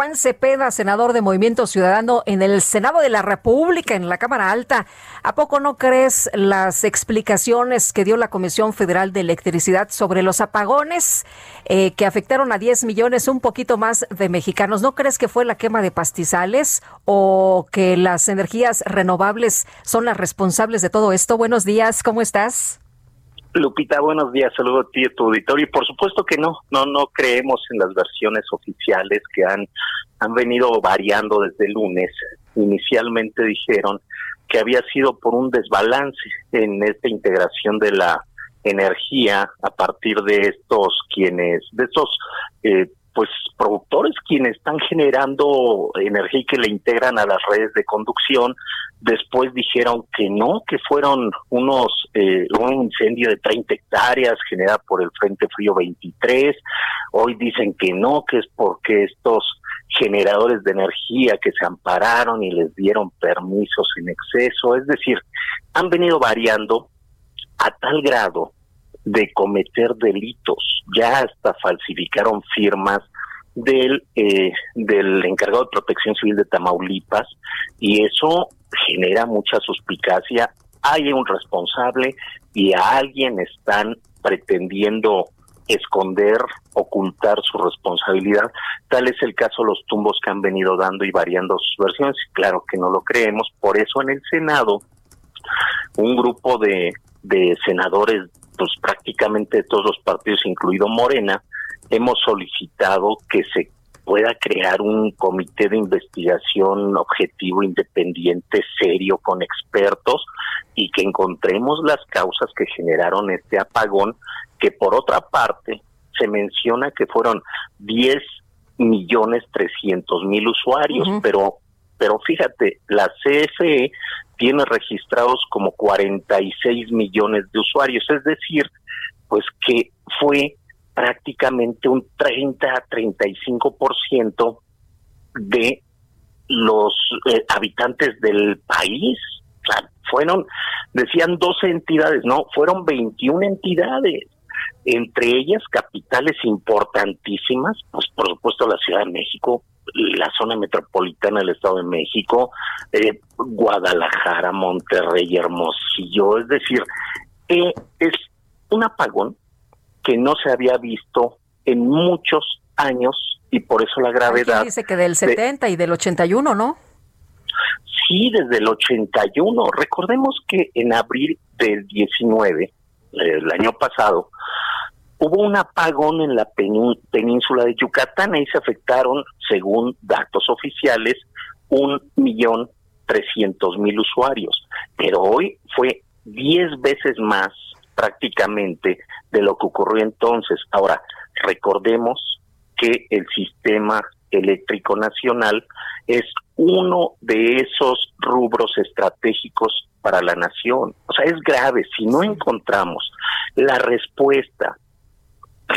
Juan Cepeda, senador de Movimiento Ciudadano en el Senado de la República, en la Cámara Alta. ¿A poco no crees las explicaciones que dio la Comisión Federal de Electricidad sobre los apagones eh, que afectaron a 10 millones, un poquito más de mexicanos? ¿No crees que fue la quema de pastizales o que las energías renovables son las responsables de todo esto? Buenos días, ¿cómo estás? Lupita, buenos días, saludo a ti y a tu auditorio. Y por supuesto que no, no, no creemos en las versiones oficiales que han, han venido variando desde el lunes. Inicialmente dijeron que había sido por un desbalance en esta integración de la energía a partir de estos quienes, de estos eh, pues productores quienes están generando energía y que le integran a las redes de conducción. Después dijeron que no, que fueron unos eh, un incendio de 30 hectáreas generado por el Frente Frío 23. Hoy dicen que no, que es porque estos generadores de energía que se ampararon y les dieron permisos en exceso. Es decir, han venido variando a tal grado de cometer delitos. Ya hasta falsificaron firmas del, eh, del encargado de protección civil de Tamaulipas y eso genera mucha suspicacia. Hay un responsable y a alguien están pretendiendo esconder, ocultar su responsabilidad. Tal es el caso los tumbos que han venido dando y variando sus versiones. Claro que no lo creemos. Por eso en el Senado, un grupo de, de senadores pues prácticamente todos los partidos, incluido Morena, hemos solicitado que se pueda crear un comité de investigación objetivo, independiente, serio, con expertos y que encontremos las causas que generaron este apagón, que por otra parte se menciona que fueron 10 millones 300 mil usuarios, pero pero fíjate, la CFE tiene registrados como 46 millones de usuarios, es decir, pues que fue prácticamente un 30 a 35% de los eh, habitantes del país. O sea, fueron, decían 12 entidades, no, fueron 21 entidades, entre ellas capitales importantísimas, pues por supuesto la Ciudad de México, la zona metropolitana del Estado de México, eh, Guadalajara, Monterrey, Hermosillo, es decir, eh, es un apagón que no se había visto en muchos años y por eso la gravedad. dice que del 70 y del 81, ¿no? Sí, desde el 81. Recordemos que en abril del 19, el año pasado, hubo un apagón en la península de Yucatán, y se afectaron, según datos oficiales, un millón trescientos mil usuarios, pero hoy fue diez veces más prácticamente de lo que ocurrió entonces. Ahora, recordemos que el sistema eléctrico nacional es uno de esos rubros estratégicos para la nación. O sea, es grave si no encontramos la respuesta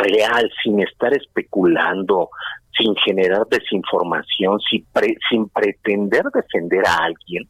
real, sin estar especulando, sin generar desinformación, sin, sin pretender defender a alguien,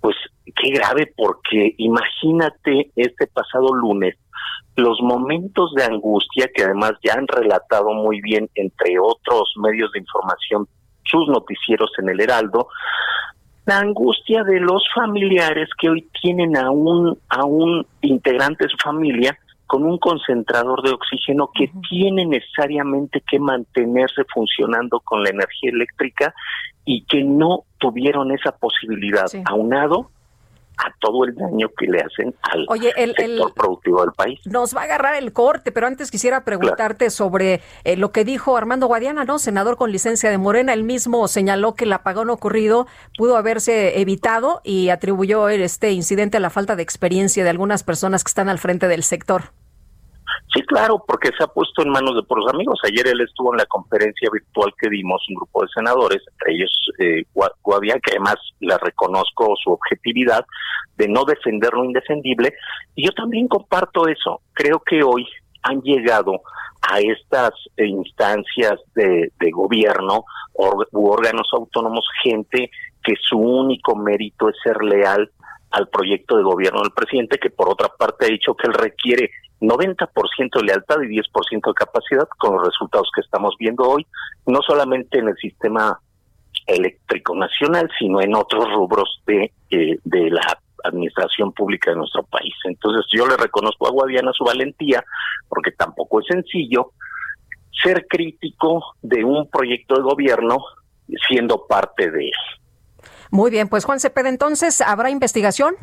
pues qué grave, porque imagínate este pasado lunes, los momentos de angustia que además ya han relatado muy bien, entre otros medios de información, sus noticieros en el Heraldo, la angustia de los familiares que hoy tienen a un, a un integrante de su familia con un concentrador de oxígeno que tiene necesariamente que mantenerse funcionando con la energía eléctrica y que no tuvieron esa posibilidad, aunado a todo el daño que le hacen al sector productivo del país. Nos va a agarrar el corte, pero antes quisiera preguntarte sobre eh, lo que dijo Armando Guadiana, ¿no? Senador con licencia de Morena, él mismo señaló que el apagón ocurrido pudo haberse evitado y atribuyó este incidente a la falta de experiencia de algunas personas que están al frente del sector. Sí, claro, porque se ha puesto en manos de puros amigos. Ayer él estuvo en la conferencia virtual que dimos, un grupo de senadores, entre ellos eh, Guavia, que además le reconozco su objetividad de no defender lo indefendible. Y yo también comparto eso. Creo que hoy han llegado a estas instancias de, gobierno u órganos autónomos gente que su único mérito es ser leal al proyecto de gobierno del presidente, que por otra parte ha dicho que él requiere 90% de lealtad y 10% de capacidad con los resultados que estamos viendo hoy, no solamente en el sistema eléctrico nacional, sino en otros rubros de, eh, de la administración pública de nuestro país. Entonces yo le reconozco a Guadiana su valentía, porque tampoco es sencillo ser crítico de un proyecto de gobierno siendo parte de él. Muy bien, pues Juan Cepeda, entonces, ¿habrá investigación?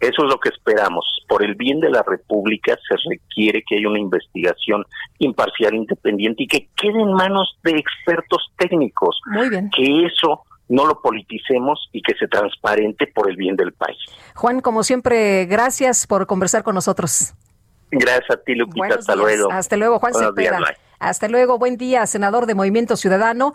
Eso es lo que esperamos. Por el bien de la República se requiere que haya una investigación imparcial, independiente y que quede en manos de expertos técnicos. Muy bien. Que eso no lo politicemos y que se transparente por el bien del país. Juan, como siempre, gracias por conversar con nosotros. Gracias a ti, Lupita. hasta luego. Hasta luego, Juan Cepeda. hasta luego. Buen día, senador de Movimiento Ciudadano.